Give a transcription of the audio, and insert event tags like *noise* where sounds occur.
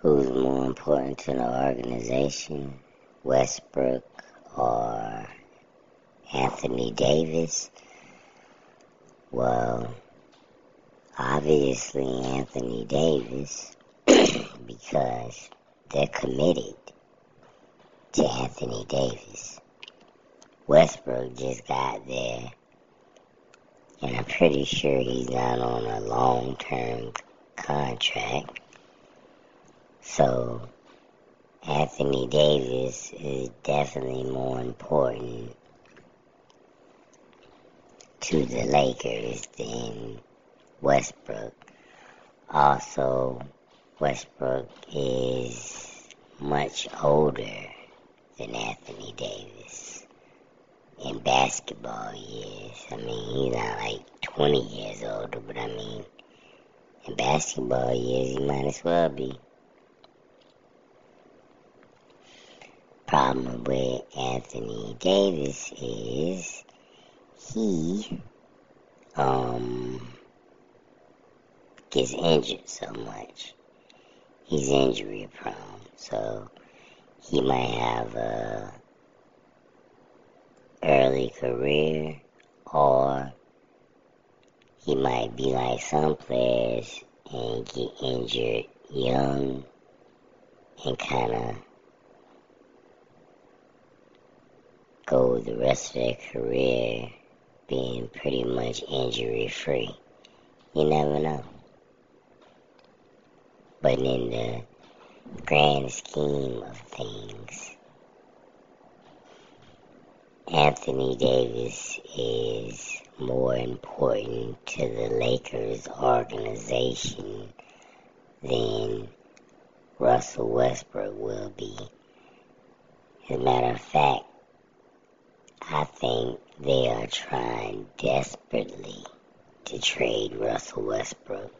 who's more important to the organization, Westbrook or Anthony Davis? Well, obviously Anthony Davis *clears throat* because they're committed to Anthony Davis. Westbrook just got there, and I'm pretty sure he's not on a long term contract. So, Anthony Davis is definitely more important to the Lakers than Westbrook. Also, Westbrook is much older than Anthony Davis in basketball years. I mean, he's not like 20 years older, but I mean, in basketball years, he might as well be. Problem with Anthony Davis is he um gets injured so much. He's injury prone, so he might have a early career or he might be like some players and get injured young and kind of go the rest of their career being pretty much injury free. You never know. But in the grand scheme of things, Anthony Davis is more important to the Lakers organization than Russell Westbrook will be. As a matter of fact, I think they are trying desperately to trade Russell Westbrook.